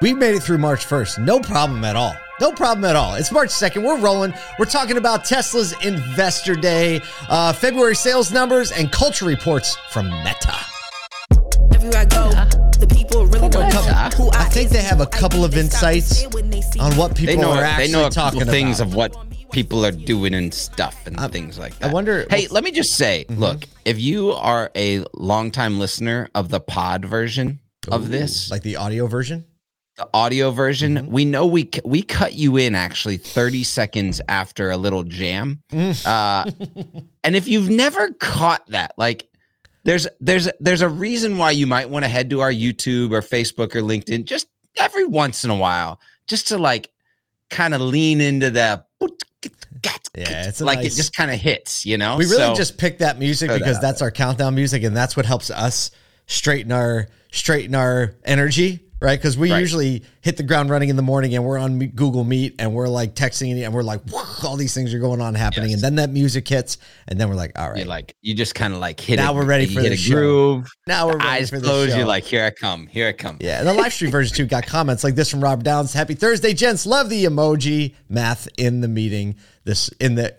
We made it through March 1st. No problem at all. No problem at all. It's March 2nd. We're rolling. We're talking about Tesla's Investor Day, uh, February sales numbers, and culture reports from Meta. Everywhere I go, the people really don't I I think they have a couple of They stop and insights stare when they see on what people They know are they actually know a talking couple things about. of what people are doing and stuff and things like that. I wonder- Hey, let me just say, look, if you are a longtime listener of the pod version of this, like the audio version. The audio version, we know we we cut you in actually 30 seconds after a little jam. Uh, and if you've never caught that, like there's there's there's a reason why you might want to head to our YouTube or Facebook or LinkedIn just every once in a while, just to like kind of lean into the Yeah, it's like nice- it just kind of hits, you know. We really So- just picked that music throw that because that's our countdown music, and that's what helps us straighten our straighten our energy, right? Because we Right. usually hit the ground running in the morning, and we're on Google Meet, and we're like texting, and we're like, all these things are going on happening, Yes. and then that music hits, and then we're like, all right, you like you just kind of like hit Now it, we're ready you for the show. groove. now we're ready Eyes for the closed. show. You're like, here I come, here I come. Yeah, and the live stream version too got comments like this from Rob Downs. Happy Thursday, gents. Love the emoji math in the meeting. This in the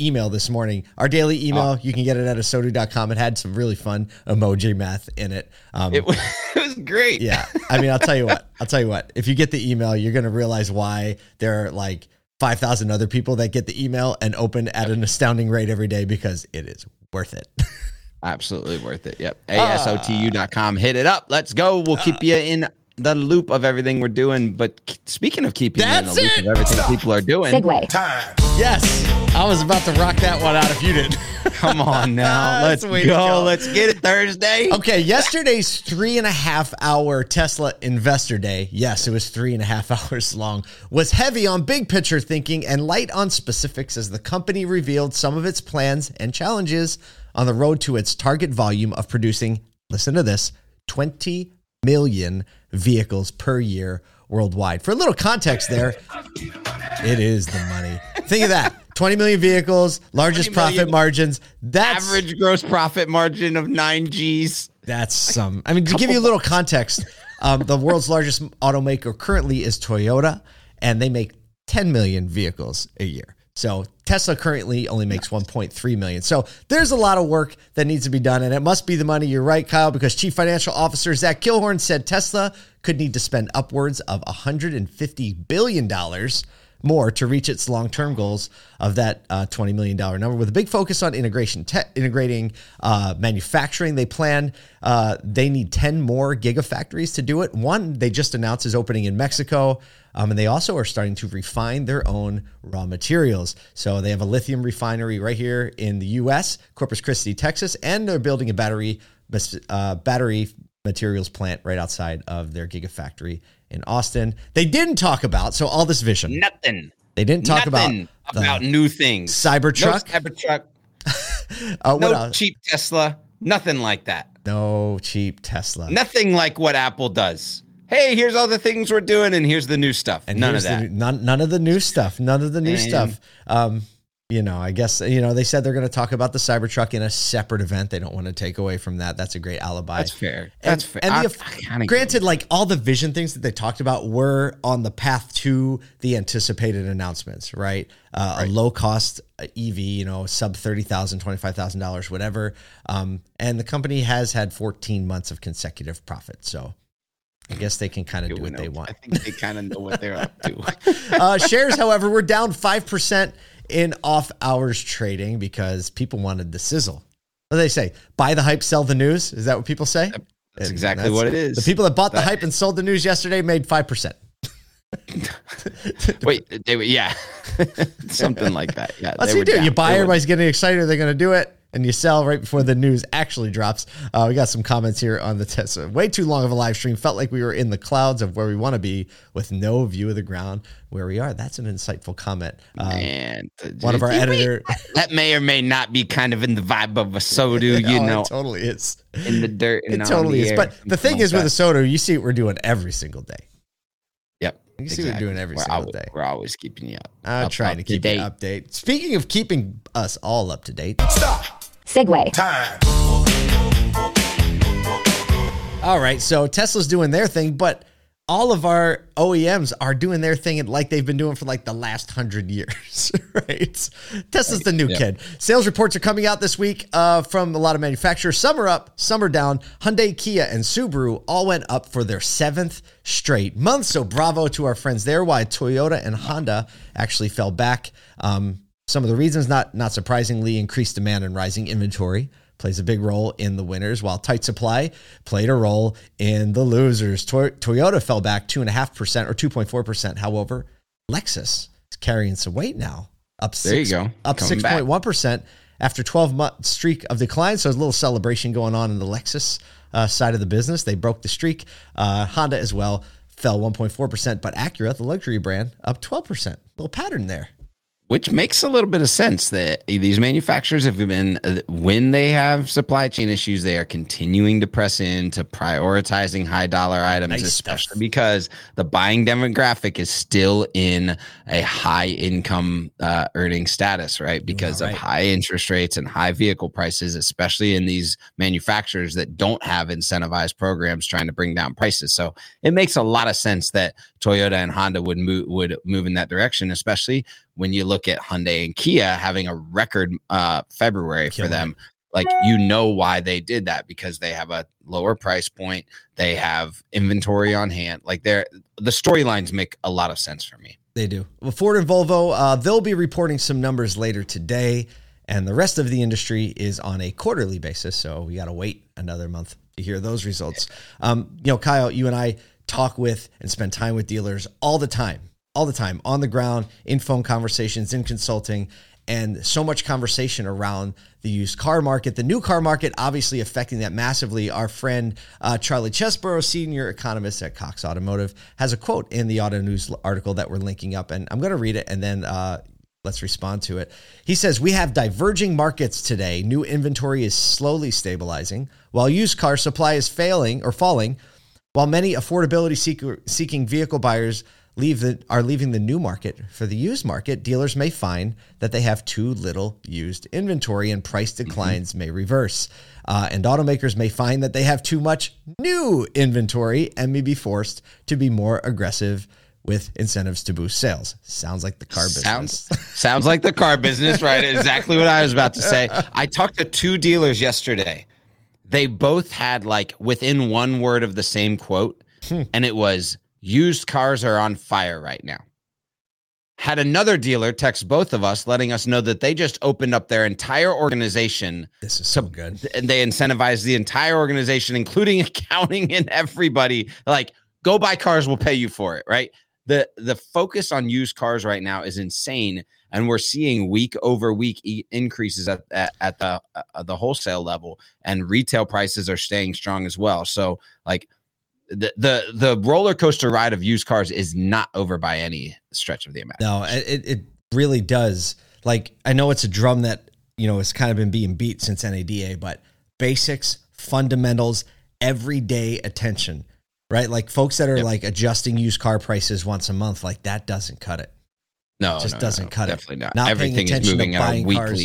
email this morning. Our daily email, you can get it at ASOTU.com. It had some really fun emoji math in it. Um, It was, it was great. yeah, I mean, I'll tell you what. I'll tell you what. If you get the email, you're gonna realize why there are like five thousand other people that get the email and open at an astounding rate every day because it is worth it. Absolutely worth it. Yep. Ah. ASOTU.com. Hit it up. Let's go. We'll keep you in the loop of everything we're doing. But speaking of keeping you in the loop it. of everything people are doing, Segue. yes, I was about to rock that one out if you didn't. come on now. Let's go. go. Let's get it Thursday. Okay, yesterday's three and a half hour Tesla Investor Day, yes, it was three and a half hours long, was heavy on big picture thinking and light on specifics as the company revealed some of its plans and challenges on the road to its target volume of producing, listen to this, 20 million vehicles per year worldwide. For a little context there, it is the money. Think of that 20 million vehicles, largest 20 profit margins. That's Average gross profit margin of nine G's. that's some. I mean, to give you a little context, um, the world's largest automaker currently is Toyota, and they make 10 million vehicles a year. So Tesla currently only makes 1.3 million. So there's a lot of work that needs to be done, and it must be the money. You're right, Kyle, because Chief Financial Officer Zach Kirkhorn said Tesla could need to spend upwards of 150 billion dollars more to reach its long-term goals of that uh, $20 million number with a big focus on integration te- integrating uh, manufacturing. They plan uh, they need 10 more gigafactories to do it. One they just announced is opening in mexico um, and they also are starting to refine their own raw materials. So they have a lithium refinery right here in the us corpus christi texas and they're building a battery uh, battery materials plant right outside of their gigafactory in austin they didn't talk about so all this vision Nothing. they didn't talk Nothing about about new things. Cybertruck? No Cybertruck. uh, No cheap Tesla. Nothing like that. No cheap Tesla. Nothing like what Apple does. Hey, here's all the things we're doing, and here's the new stuff. And None of that. The, none, none of the new stuff. None of the new And- stuff. Um, you know, I guess you know they said they're going to talk about the Cybertruck in a separate event. They don't want to take away from that. That's a great alibi. That's fair. And- That's fair. And I- the, I granted, like all the vision things that they talked about were on the path to the anticipated announcements, right? Uh, A low cost EV, you know, sub $30,000, $25,000, whatever. Um, and the company has had 14 months of consecutive profit. So I guess they can kind of do what know, they want. I think they kind of know what they're up to. Uh, shares, however, were down 5% in off hours trading because people wanted the sizzle. What do they say? Buy the hype, sell the news. Is that what people say? That's And exactly what it is. The people that bought the That- hype and sold the news yesterday made 5%. Wait, they were yeah, something like that. Yeah, That's what you do. down. You buy, They were- everybody's getting excited. They're going to do it. And you sell right before the news actually drops. Uh, we got some comments here on the test. Way too long of a live stream. Felt like we were in the clouds of where we want to be with no view of the ground where we are. That's an insightful comment. Uh, Man, one of our may- editor. that may or may not be kind of in the vibe of ASOTU, you Oh, know, it totally is. in the dirt. And It totally is. But the thing is with ASOTU, you see what we're doing every single day. Yep, You see what we're doing every We're single always- day. We're always keeping you up. I'm up- trying up to keep date. you update. Speaking of keeping us all up to date, stop. Segue. Time. all right. So Tesla's doing their thing, but all of our OEMs are doing their thing like they've been doing for like the last hundred years, right? Tesla's the new Yeah. kid. Sales reports are coming out this week uh, from a lot of manufacturers. Some are up, some are down. Hyundai, Kia, and Subaru all went up for their seventh straight month. So bravo to our friends there. Why Toyota and Honda actually fell back. Um, some of the reasons, not not surprisingly, increased demand and rising inventory plays a big role in the winners, while tight supply played a role in the losers. Toy- Toyota fell back two and a half percent or two point four percent. However, Lexus is carrying some weight now, up There you six, go. up Coming six back. point one percent after twelve month streak of decline. So there's a little celebration going on in the Lexus uh, side of the business. They broke the streak. Uh, Honda as well fell one point four percent, but Acura, the luxury brand, up twelve percent. Little pattern there. Which makes a little bit of sense that these manufacturers have been uh, when they have supply chain issues they are continuing to press into prioritizing high dollar items Nice especially stuff. because the buying demographic is still in a high income uh, earning status right because right. of high interest rates and high vehicle prices especially in these manufacturers that don't have incentivized programs trying to bring down prices so it makes a lot of sense that Toyota and Honda would move would move in that direction, especially when you look at Hyundai and Kia having a record uh, February Killing for them. Like you know why they did that because they have a lower price point, they have inventory on hand. Like they're the storylines make a lot of sense for me. They do. Well, Ford and Volvo, uh, they'll be reporting some numbers later today, and the rest of the industry is on a quarterly basis. So we got to wait another month to hear those results. Um, you know, Kyle, you and I talk with and spend time with dealers all the time, all the time on the ground, in phone conversations, in consulting, and so much conversation around the used car market, the new car market, obviously affecting that massively. Our friend uh, Charlie Chesbrough, senior economist at Cox Automotive, has a quote in the Auto News article that we're linking up, and I'm going to read it and then uh, let's respond to it. He says, We have diverging markets today. New inventory is slowly stabilizing, while used car supply is failing or falling. While many affordability seeking vehicle buyers leave the, are leaving the new market for the used market, dealers may find that they have too little used inventory and price declines may reverse. Uh, and automakers may find that they have too much new inventory and may be forced to be more aggressive with incentives to boost sales. Sounds like the car business. Sounds sounds like the car business, right? Exactly what I was about to say. I talked to two dealers yesterday. They both had like within one word of the same quote, and it was used cars are on fire right now. Had another dealer text both of us letting us know that they just opened up their entire organization This is so good. and they incentivized the entire organization, including accounting and everybody. Like, go buy cars, we'll pay you for it, right? The the focus on used cars right now is insane, and we're seeing week over week e- increases at at, at the uh, the wholesale level, and retail prices are staying strong as well. So, like. The, the the roller coaster ride of used cars is not over by any stretch of the imagination. No, it, it really does. Like, I know it's a drum that, you know, has kind of been being beat since NADA, but basics, fundamentals, everyday attention, right? Like, folks that are Yep. like adjusting used car prices once a month, like, that doesn't cut it. No, it just no, doesn't no, cut it. Definitely not. Not Everything is moving a buying cars.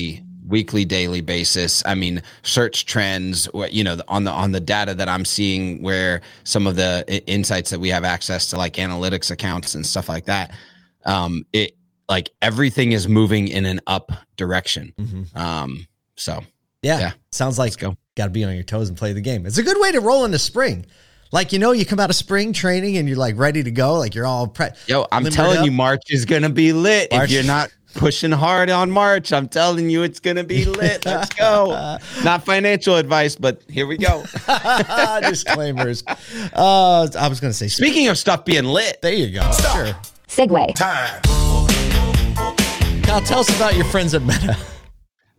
Weekly, daily basis. I mean, search trends. You know on the on the data that I'm seeing, where some of the insights that we have access to, like analytics accounts and stuff like that. Um, it like everything is moving in an up direction. Um, so Yeah. Yeah. Sounds like go. got to be on your toes and play the game. It's a good way to roll into spring. Like, you know, you come out of spring training and you're like ready to go. Like, you're all pre- Yo, I'm telling you, March is gonna be lit. March- If you're not pushing hard on March, I'm telling you, it's gonna be lit. Let's go. not financial advice, but here we go. disclaimers. Uh, I was going to say, Speaking of stuff being lit, there you go. Sure. Segue. Time. Kyle, tell us about your friends at Meta.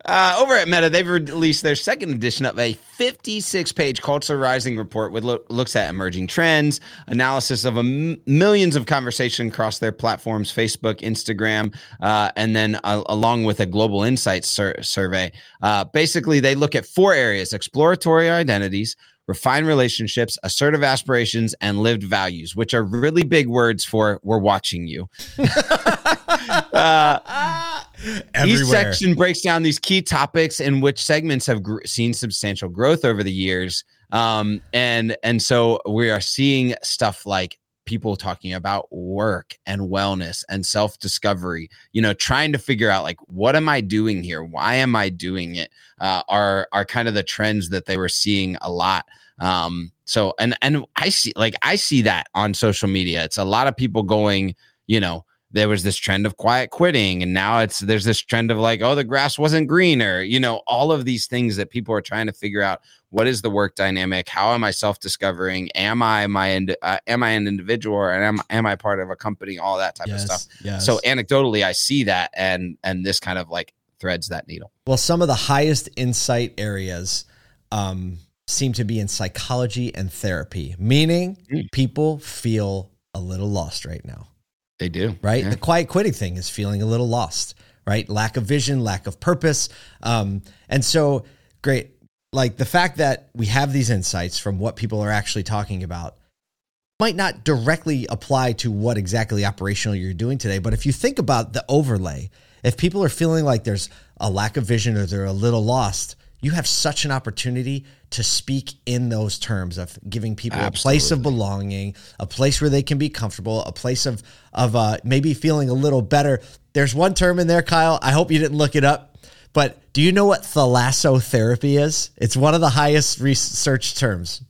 Uh, over at Meta, they've released their second edition of a 56 page Culture Rising report, which loo- looks at emerging trends, analysis of a m- millions of conversation across their platforms Facebook, Instagram, uh, and then uh, along with a global insights sur- survey. Uh, basically, they look at four areas exploratory identities, refined relationships, assertive aspirations, and lived values, which are really big words for we're watching you. uh, each section breaks down these key topics in which segments have gr- seen substantial growth over the years. Um, and and so we are seeing stuff like people talking about work and wellness and self discovery. You know, trying to figure out like what am I doing here? Why am I doing it? Uh, are are kind of the trends that they were seeing a lot. Um, so and and I see like I see that on social media. It's a lot of people going, you know, there was this trend of quiet quitting and now it's there's this trend of like oh the grass wasn't greener you know all of these things that people are trying to figure out what is the work dynamic? How am i self discovering am i my uh, am i an individual or am, am i part of a company? All that type Yes, of stuff. Yes. so anecdotally i see that and and this kind of like threads that needle. Well, some of the highest insight areas um, seem to be in psychology and therapy, meaning Mm. people feel a little lost right now, they do right? Yeah. The quiet quitting thing is feeling a little lost, right? Lack of vision, lack of purpose. Um, and so, great. Like the fact that we have these insights from what people are actually talking about might not directly apply to what exactly operational you're doing today. But if you think about the overlay, if people are feeling like there's a lack of vision or they're a little lost, you have such an opportunity to speak in those terms of giving people a place of belonging, a place where they can be comfortable, a place of of uh, maybe feeling a little better. There's one term in there, Kyle. I hope you didn't look it up, but do you know what thalassotherapy is? It's one of the highest research terms.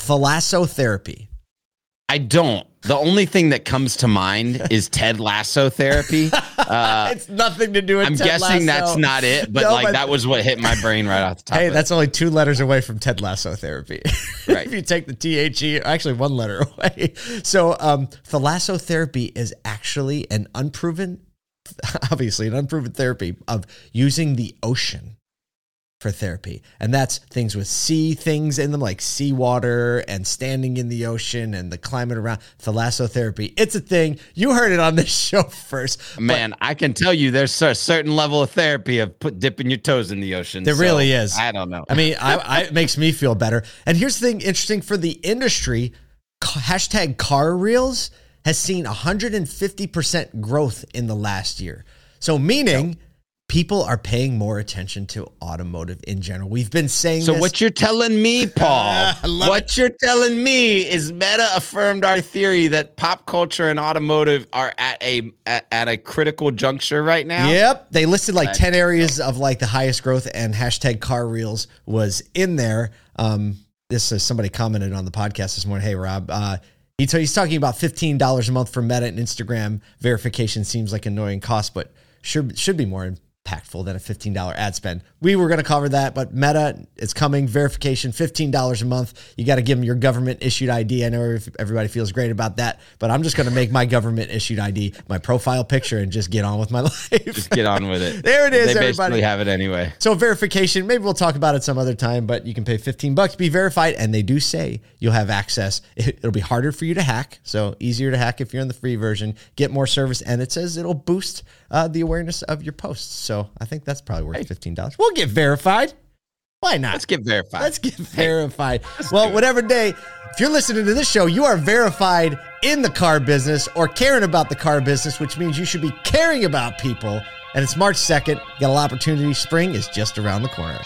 Thalassotherapy. i don't the only thing that comes to mind is ted lasso therapy uh it's nothing to do with i'm Ted guessing that's not it but No, like that was what hit my brain right off the top Hey, of it. that's only two letters away from Ted Lasso therapy. Right. if you take the T H E, actually one letter away. So, um, thalassotherapy is actually an unproven, obviously an unproven therapy of using the ocean for therapy. And that's things with sea things in them, like seawater and standing in the ocean and the climate around. Thalassotherapy. It's a thing. You heard it on this show first. Man, I can tell you there's a certain level of therapy of put dipping your toes in the ocean. There so really is. I don't know. I mean, I, I, it makes me feel better. And here's the thing interesting for the industry hashtag car reels has seen 150% growth in the last year. So, meaning people are paying more attention to automotive in general. We've been saying so this. what you're telling me, Paul? What you're telling me is Meta affirmed our theory that pop culture and automotive are at a at, at a critical juncture right now. Yep. They listed like That's 10 areas of like the highest growth and hashtag car reels was in there. Um, this is somebody commented on the podcast this morning. Hey, Rob, uh, he t- he's talking about $15 a month for Meta and Instagram verification seems like annoying cost, but should, should be more impactful than a $15 ad spend. We were going to cover that, but Meta, it's coming. Verification, $15 a month. You got to give them your government issued ID. I know everybody feels great about that, but I'm just going to make my government issued ID my profile picture and just get on with my life. Just get on with it. There it is, They everybody. basically have it anyway. So verification, maybe we'll talk about it some other time, but you can pay 15 bucks to be verified and they do say you'll have access. It'll be harder for you to hack, so easier to hack if you're in the free version, get more service and it says it'll boost uh, the awareness of your posts. So I think that's probably worth $15. We'll get verified. Why not? Let's get verified. Let's get verified. Well, whatever day, if you're listening to this show, you are verified in the car business or caring about the car business, which means you should be caring about people. And it's March 2nd. Got a lot of opportunity. Spring is just around the corner.